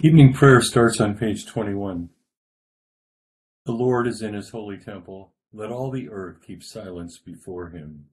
Evening prayer starts on page 21. The Lord is in his holy temple. Let all the earth keep silence before him.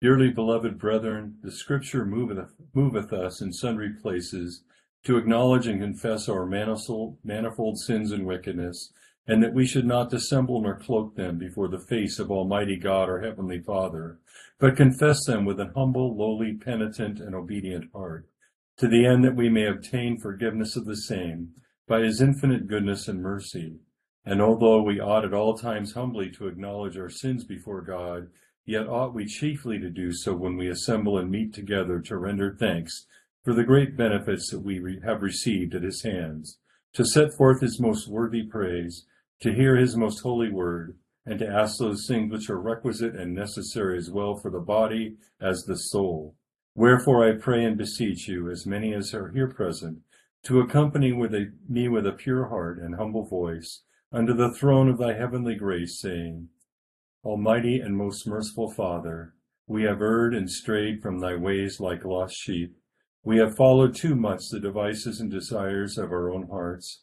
Dearly beloved brethren, the scripture moveth, moveth us in sundry places to acknowledge and confess our manifold, manifold sins and wickedness, and that we should not dissemble nor cloak them before the face of Almighty God our Heavenly Father, but confess them with an humble, lowly, penitent, and obedient heart, to the end that we may obtain forgiveness of the same by His infinite goodness and mercy. And although we ought at all times humbly to acknowledge our sins before God, yet ought we chiefly to do so when we assemble and meet together to render thanks for the great benefits that we have received at His hands, to set forth His most worthy praise, to hear His most holy word, and to ask those things which are requisite and necessary as well for the body as the soul. Wherefore I pray and beseech you, as many as are here present, to accompany with a, me with a pure heart and humble voice under the throne of thy heavenly grace, saying, Almighty and most merciful Father, we have erred and strayed from thy ways like lost sheep. We have followed too much the devices and desires of our own hearts.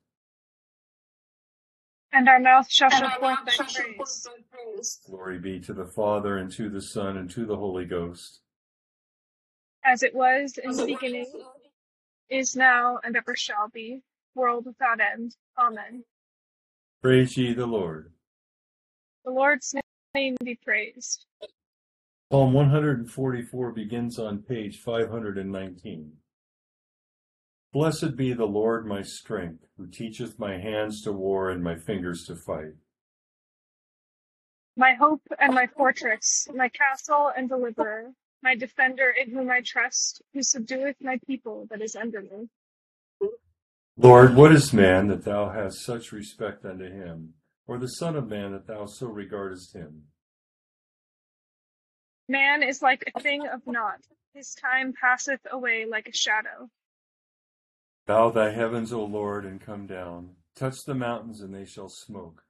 And our mouth shall show forth thy praise. Glory be to the Father, and to the Son, and to the Holy Ghost as it was in the beginning, is now, and ever shall be, world without end. Amen. Praise ye the Lord. The Lord's name be praised. Psalm 144 begins on page 519. Blessed be the Lord my strength, who teacheth my hands to war and my fingers to fight. My hope and my fortress, my castle and deliverer, my defender in whom I trust, who subdueth my people that is under me. Lord, what is man that thou hast such respect unto him, or the Son of Man that thou so regardest him? Man is like a thing of naught, his time passeth away like a shadow. Bow thy heavens, O Lord, and come down. Touch the mountains, and they shall smoke.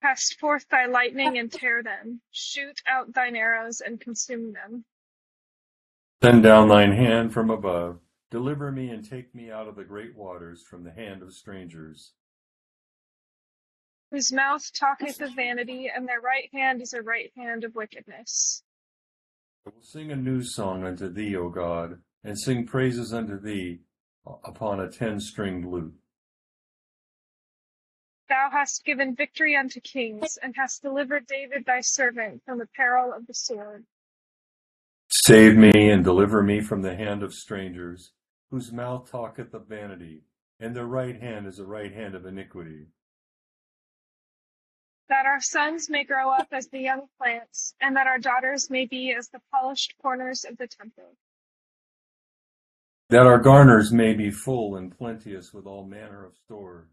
Cast forth thy lightning and tear them. Shoot out thine arrows and consume them. Send down thine hand from above. Deliver me and take me out of the great waters from the hand of strangers. Whose mouth talketh of vanity, and their right hand is a right hand of wickedness. I will sing a new song unto thee, O God, and sing praises unto thee upon a ten stringed lute. Thou hast given victory unto kings, and hast delivered David thy servant from the peril of the sword. Save me and deliver me from the hand of strangers, whose mouth talketh of vanity, and their right hand is a right hand of iniquity. That our sons may grow up as the young plants, and that our daughters may be as the polished corners of the temple. That our garners may be full and plenteous with all manner of store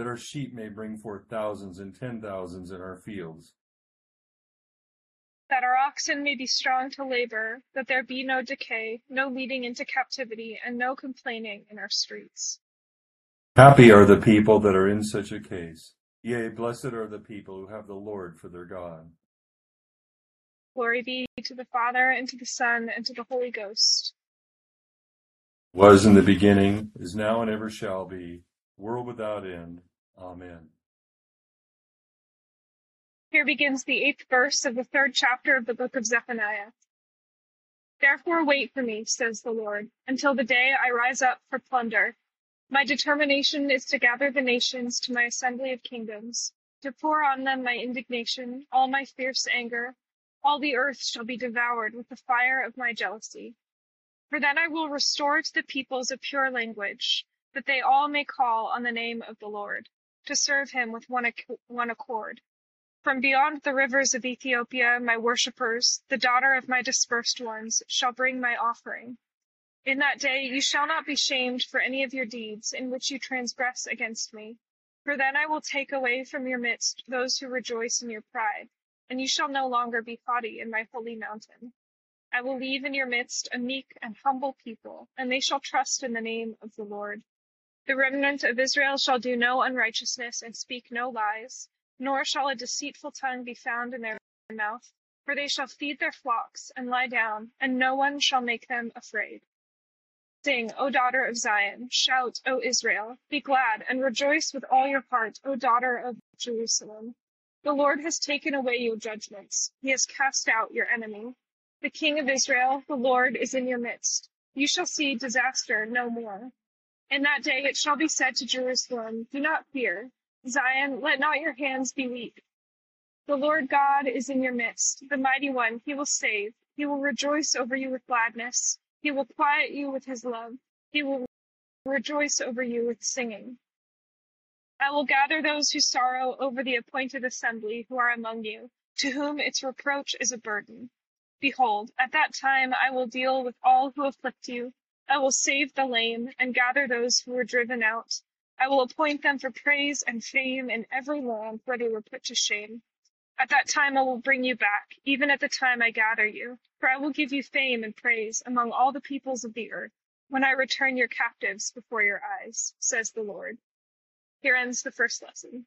that our sheep may bring forth thousands and ten thousands in our fields. That our oxen may be strong to labor, that there be no decay, no leading into captivity, and no complaining in our streets. Happy are the people that are in such a case. Yea, blessed are the people who have the Lord for their God. Glory be to the Father, and to the Son, and to the Holy Ghost. Was in the beginning, is now, and ever shall be, world without end. Amen. Here begins the eighth verse of the third chapter of the book of Zephaniah. Therefore wait for me, says the Lord, until the day I rise up for plunder. My determination is to gather the nations to my assembly of kingdoms, to pour on them my indignation, all my fierce anger. All the earth shall be devoured with the fire of my jealousy. For then I will restore to the peoples a pure language, that they all may call on the name of the Lord, to serve him with one, one accord. From beyond the rivers of Ethiopia, my worshippers, the daughter of my dispersed ones, shall bring my offering. In that day you shall not be shamed for any of your deeds in which you transgress against me. For then I will take away from your midst those who rejoice in your pride, and you shall no longer be haughty in my holy mountain. I will leave in your midst a meek and humble people, and they shall trust in the name of the Lord. The remnant of Israel shall do no unrighteousness and speak no lies nor shall a deceitful tongue be found in their mouth. For they shall feed their flocks and lie down, and no one shall make them afraid. Sing, O daughter of Zion, shout, O Israel, be glad and rejoice with all your heart, O daughter of Jerusalem. The Lord has taken away your judgments, he has cast out your enemy. The King of Israel, the Lord, is in your midst. You shall see disaster no more. In that day it shall be said to Jerusalem, Do not fear. Zion, let not your hands be weak. The Lord God is in your midst, the mighty one. He will save. He will rejoice over you with gladness. He will quiet you with his love. He will rejoice over you with singing. I will gather those who sorrow over the appointed assembly who are among you, to whom its reproach is a burden. Behold, at that time I will deal with all who afflict you. I will save the lame and gather those who were driven out. I will appoint them for praise and fame in every land where they were put to shame. At that time I will bring you back, even at the time I gather you, for I will give you fame and praise among all the peoples of the earth, when I return your captives before your eyes, says the Lord. Here ends the first lesson.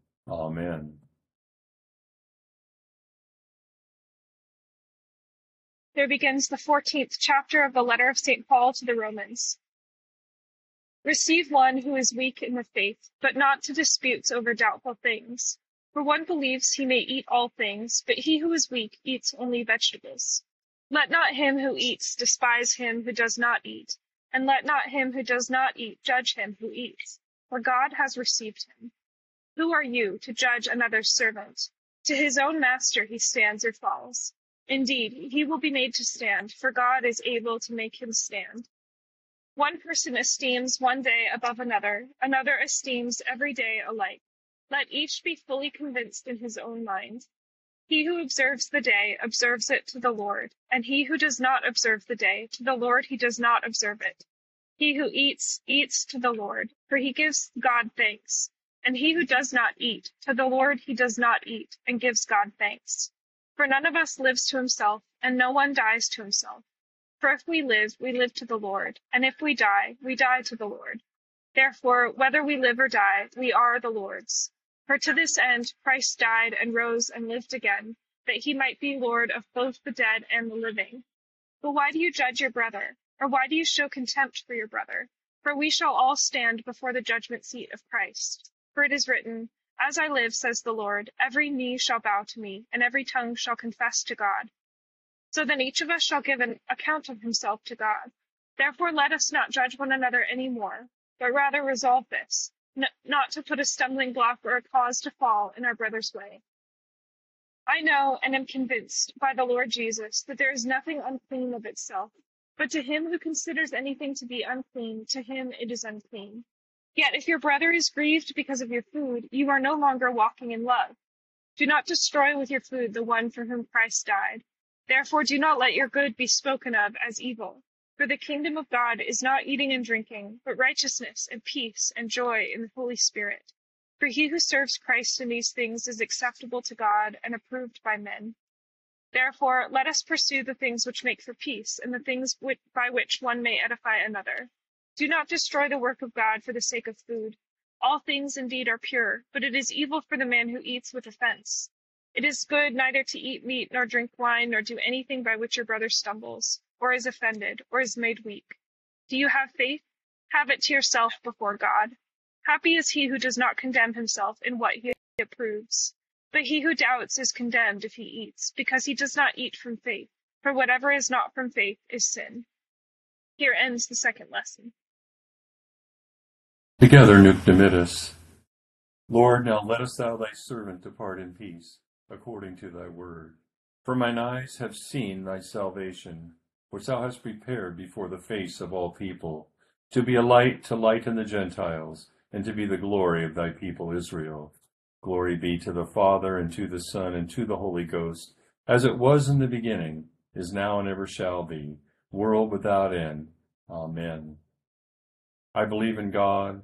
Oh, Amen. There begins the 14th chapter of the letter of St. Paul to the Romans. Receive one who is weak in the faith, but not to disputes over doubtful things. For one believes he may eat all things, but he who is weak eats only vegetables. Let not him who eats despise him who does not eat, and let not him who does not eat judge him who eats, for God has received him. Who are you to judge another's servant? To his own master he stands or falls. Indeed, he will be made to stand, for God is able to make him stand. One person esteems one day above another, another esteems every day alike. Let each be fully convinced in his own mind. He who observes the day observes it to the Lord, and he who does not observe the day, to the Lord he does not observe it. He who eats, eats to the Lord, for he gives God thanks. And he who does not eat, to the Lord he does not eat, and gives God thanks. For none of us lives to himself, and no one dies to himself. For if we live, we live to the Lord, and if we die, we die to the Lord. Therefore, whether we live or die, we are the Lord's. For to this end Christ died and rose and lived again, that he might be Lord of both the dead and the living. But why do you judge your brother? Or why do you show contempt for your brother? For we shall all stand before the judgment seat of Christ. For it is written, As I live, says the Lord, every knee shall bow to me, and every tongue shall confess to God. So then each of us shall give an account of himself to God. Therefore let us not judge one another any more, but rather resolve this, n- not to put a stumbling block or a cause to fall in our brother's way. I know and am convinced by the Lord Jesus that there is nothing unclean of itself, but to him who considers anything to be unclean, to him it is unclean. Yet if your brother is grieved because of your food, you are no longer walking in love. Do not destroy with your food the one for whom Christ died. Therefore do not let your good be spoken of as evil. For the kingdom of God is not eating and drinking, but righteousness and peace and joy in the Holy Spirit. For he who serves Christ in these things is acceptable to God and approved by men. Therefore, let us pursue the things which make for peace and the things which, by which one may edify another. Do not destroy the work of God for the sake of food. All things indeed are pure, but it is evil for the man who eats with offense. It is good neither to eat meat nor drink wine nor do anything by which your brother stumbles or is offended, or is made weak. Do you have faith? Have it to yourself before God. Happy is he who does not condemn himself in what he approves. But he who doubts is condemned if he eats, because he does not eat from faith. For whatever is not from faith is sin. Here ends the second lesson. Together, Nunc Dimittis. Lord, now lettest thou thy servant depart in peace, according to thy word. For mine eyes have seen thy salvation, which thou hast prepared before the face of all people, to be a light to lighten the Gentiles, and to be the glory of thy people Israel. Glory be to the Father, and to the Son, and to the Holy Ghost, as it was in the beginning, is now, and ever shall be, world without end. Amen. I believe in God,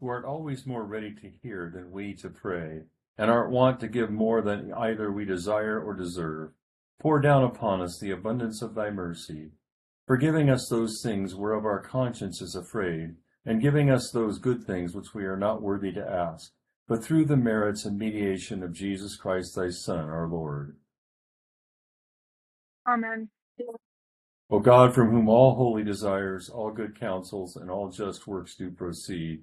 who art always more ready to hear than we to pray, and art wont to give more than either we desire or deserve, pour down upon us the abundance of thy mercy, forgiving us those things whereof our conscience is afraid, and giving us those good things which we are not worthy to ask, but through the merits and mediation of Jesus Christ thy Son, our Lord. Amen. O God, from whom all holy desires, all good counsels, and all just works do proceed,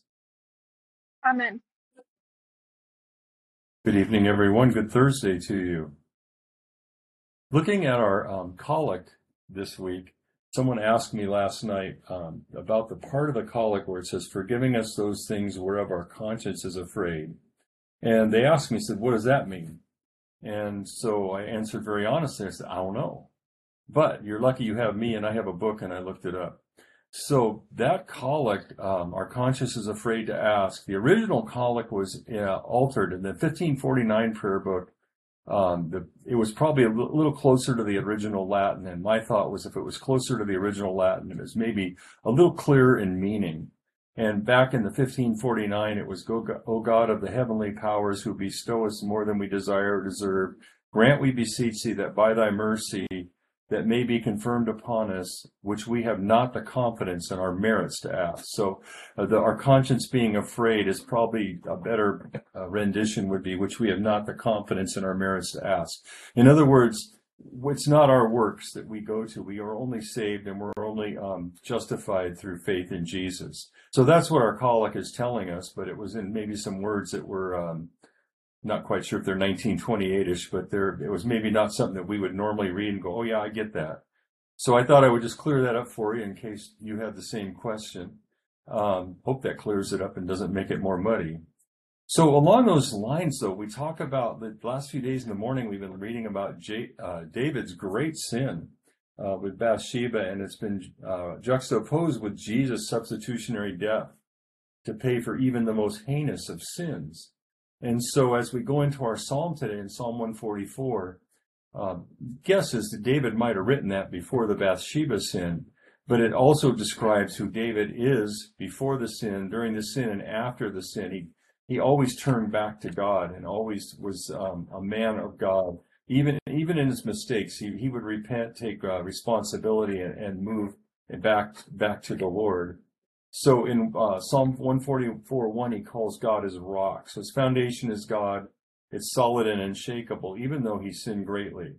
Amen. Good evening, everyone. Good Thursday to you. Looking at our um, collect this week, someone asked me last night um, about the part of the collect where it says, forgiving us those things whereof our conscience is afraid. And they asked me, said, what does that mean? And so I answered very honestly. I said, I don't know. But you're lucky you have me and I have a book and I looked it up. So that collect, um, our conscience is afraid to ask. The original collect was uh, altered in the 1549 prayer book. Um, the, it was probably a l- little closer to the original Latin, and my thought was if it was closer to the original Latin, it was maybe a little clearer in meaning. And back in the 1549, it was, O God of the heavenly powers who bestow us more than we desire or deserve, grant we beseech thee that by thy mercy that may be confirmed upon us, which we have not the confidence in our merits to ask. So uh, the, our conscience being afraid is probably a better uh, rendition would be, which we have not the confidence in our merits to ask. In other words, it's not our works that we go to. We are only saved and we're only um, justified through faith in Jesus. So that's what our collect is telling us, but it was in maybe some words that were um, not quite sure if they're 1928ish, but they're, it was maybe not something that we would normally read and go, oh yeah, I get that. So I thought I would just clear that up for you in case you had the same question. Um, hope that clears it up and doesn't make it more muddy. So along those lines, though, we talk about the last few days in the morning. We've been reading about J, uh, David's great sin uh, with Bathsheba, and it's been uh, juxtaposed with Jesus' substitutionary death to pay for even the most heinous of sins. And so as we go into our psalm today in Psalm 144, uh, guess is that David might have written that before the Bathsheba sin, but it also describes who David is before the sin, during the sin, and after the sin. He he always turned back to God and always was um, a man of God. Even even in his mistakes, he, he would repent, take uh, responsibility, and, and move back back to the Lord. So in uh, Psalm 144 1, he calls God his rock. So his foundation is God. It's solid and unshakable, even though he sinned greatly.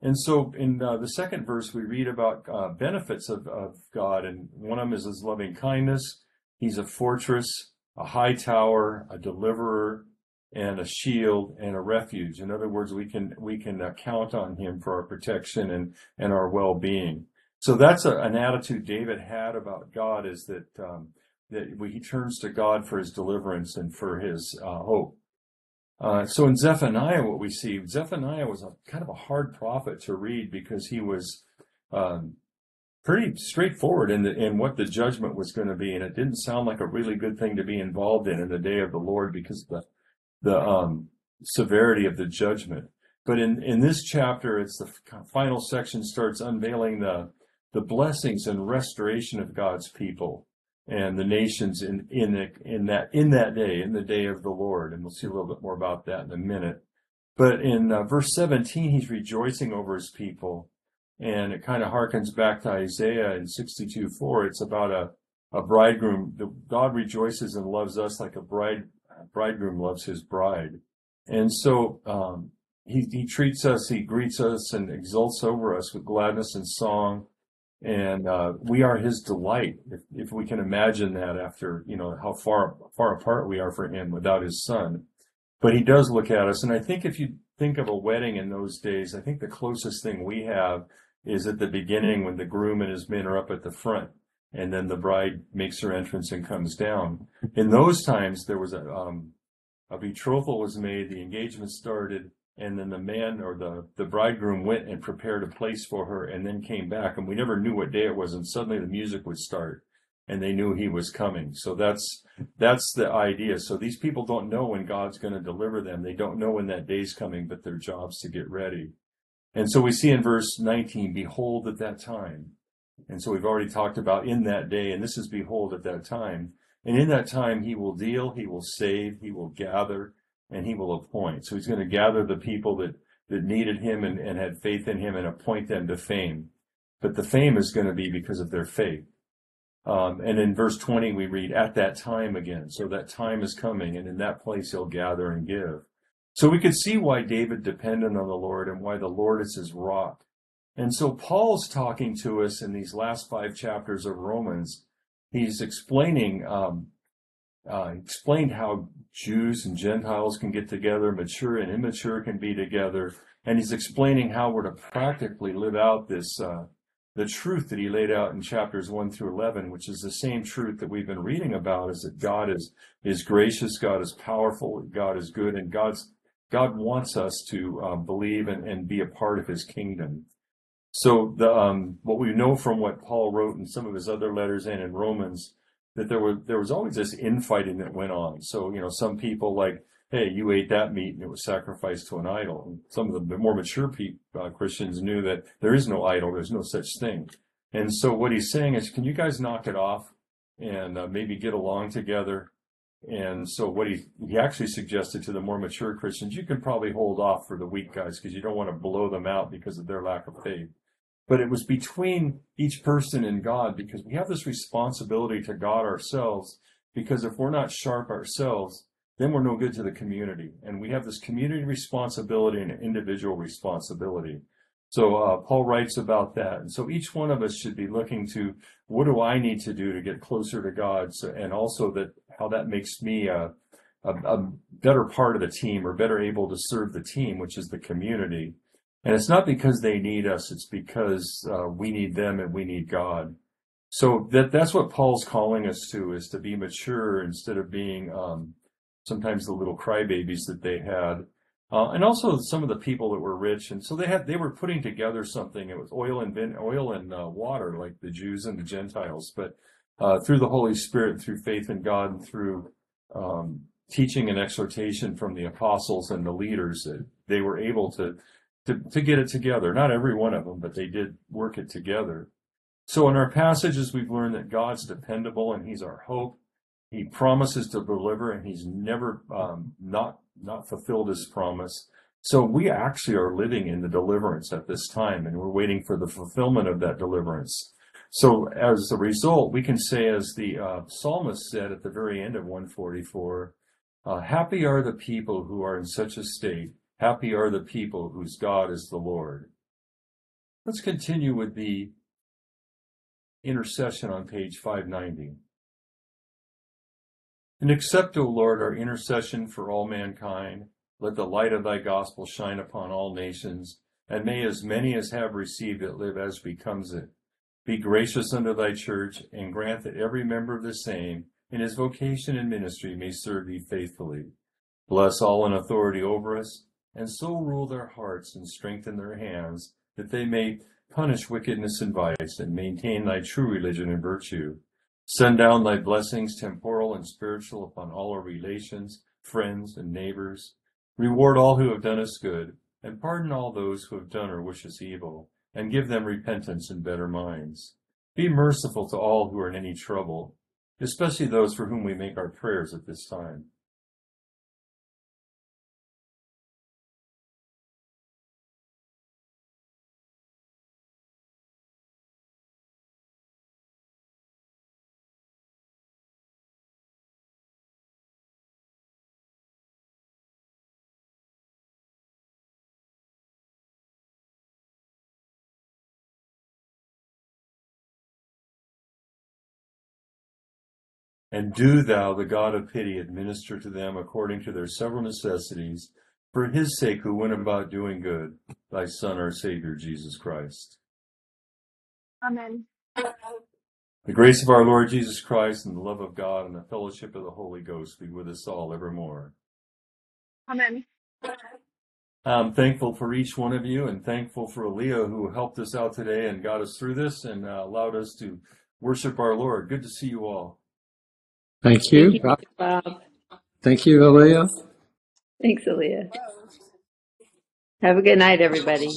And so in uh, the second verse, we read about uh, benefits of, of God, and one of them is his loving kindness. He's a fortress, a high tower, a deliverer, and a shield and a refuge. In other words, we can we can uh, count on him for our protection and and our well-being. So that's a, an attitude David had about God is that um, that he turns to God for his deliverance and for his uh, hope. Uh, so in Zephaniah, what we see, Zephaniah was a kind of a hard prophet to read because he was um, pretty straightforward in the, in what the judgment was going to be, and it didn't sound like a really good thing to be involved in in the day of the Lord because of the the um, severity of the judgment. But in in this chapter, it's the final section starts unveiling the the blessings and restoration of God's people and the nations in in the, in that in that day, in the day of the Lord, and we'll see a little bit more about that in a minute. But in uh, verse 17, he's rejoicing over his people, and it kind of harkens back to Isaiah in 62:4. It's about a a bridegroom. The, God rejoices and loves us like a bride a bridegroom loves his bride, and so um, he he treats us, he greets us, and exults over us with gladness and song and uh, we are his delight if, if we can imagine that after you know how far far apart we are for him without his son. But he does look at us and i think if you think of a wedding in those days i think the closest thing we have is at the beginning when the groom and his men are up at the front and then the bride makes her entrance and comes down. In those times there was a um, a betrothal was made the engagement started and then the man or the, the bridegroom went and prepared a place for her and then came back. And we never knew what day it was. And suddenly the music would start and they knew he was coming. So that's that's the idea. So these people don't know when god's going to deliver them. They don't know when that day's coming but their job's to get ready. And so we see in verse 19 behold at that time. And so we've already talked about in that day and this is behold at that time. And in that time he will deal he will save he will gather and he will appoint. So he's going to gather the people that, that needed him and, and had faith in him and appoint them to fame. But the fame is going to be because of their faith. Um, and in verse 20, we read, at that time again. So that time is coming, and in that place he'll gather and give. So we could see why David depended on the Lord and why the Lord is his rock. And so Paul's talking to us in these last five chapters of Romans. He's explaining um, uh, explained how Jews and Gentiles can get together, mature and immature can be together, and he's explaining how we're to practically live out this uh, the truth that he laid out in chapters one through eleven, which is the same truth that we've been reading about: is that God is is gracious, God is powerful, God is good, and God's God wants us to uh, believe and, and be a part of His kingdom. So the um, what we know from what Paul wrote in some of his other letters and in Romans that there was there was always this infighting that went on. So you know some people like hey you ate that meat and it was sacrificed to an idol. And some of the more mature people, uh, Christians knew that there is no idol, there's no such thing. And so what he's saying is, can you guys knock it off and uh, maybe get along together? And so what he he actually suggested to the more mature Christians, you can probably hold off for the weak guys because you don't want to blow them out because of their lack of faith. But it was between each person and God because we have this responsibility to God ourselves. Because if we're not sharp ourselves, then we're no good to the community. And we have this community responsibility and individual responsibility. So uh, Paul writes about that, and so each one of us should be looking to what do I need to do to get closer to God, so, and also that how that makes me a, a, a better part of the team or better able to serve the team, which is the community. And it's not because they need us; it's because uh, we need them and we need God. So that that's what Paul's calling us to is to be mature instead of being um, sometimes the little crybabies that they had. Uh, and also some of the people that were rich, and so they had they were putting together something. It was oil and vin- oil and uh, water, like the Jews and the Gentiles, but uh, through the Holy Spirit, through faith in God, and through um, teaching and exhortation from the apostles and the leaders, that they were able to, to to get it together. Not every one of them, but they did work it together. So in our passages, we've learned that God's dependable and He's our hope. He promises to deliver, and He's never um, not not fulfilled his promise. So we actually are living in the deliverance at this time, and we're waiting for the fulfillment of that deliverance. So as a result, we can say, as the uh, psalmist said at the very end of 144, uh, happy are the people who are in such a state. Happy are the people whose God is the Lord. Let's continue with the intercession on page 590. And accept, O Lord, our intercession for all mankind. Let the light of thy gospel shine upon all nations, and may as many as have received it live as becomes it. Be gracious unto thy church, and grant that every member of the same, in his vocation and ministry, may serve thee faithfully. Bless all in authority over us, and so rule their hearts and strengthen their hands, that they may punish wickedness and vice, and maintain thy true religion and virtue. Send down thy blessings, temporal and spiritual, upon all our relations, friends, and neighbors. Reward all who have done us good, and pardon all those who have done or wish us evil, and give them repentance and better minds. Be merciful to all who are in any trouble, especially those for whom we make our prayers at this time. And do thou, the God of pity, administer to them according to their several necessities, for his sake who went about doing good, thy Son, our Savior, Jesus Christ. Amen. The grace of our Lord Jesus Christ and the love of God and the fellowship of the Holy Ghost be with us all evermore. Amen. I'm thankful for each one of you and thankful for Aaliyah who helped us out today and got us through this and uh, allowed us to worship our Lord. Good to see you all. Thank you. Thank you, Bob. Thank you, Aaliyah. Thanks, Aaliyah. Have a good night, everybody.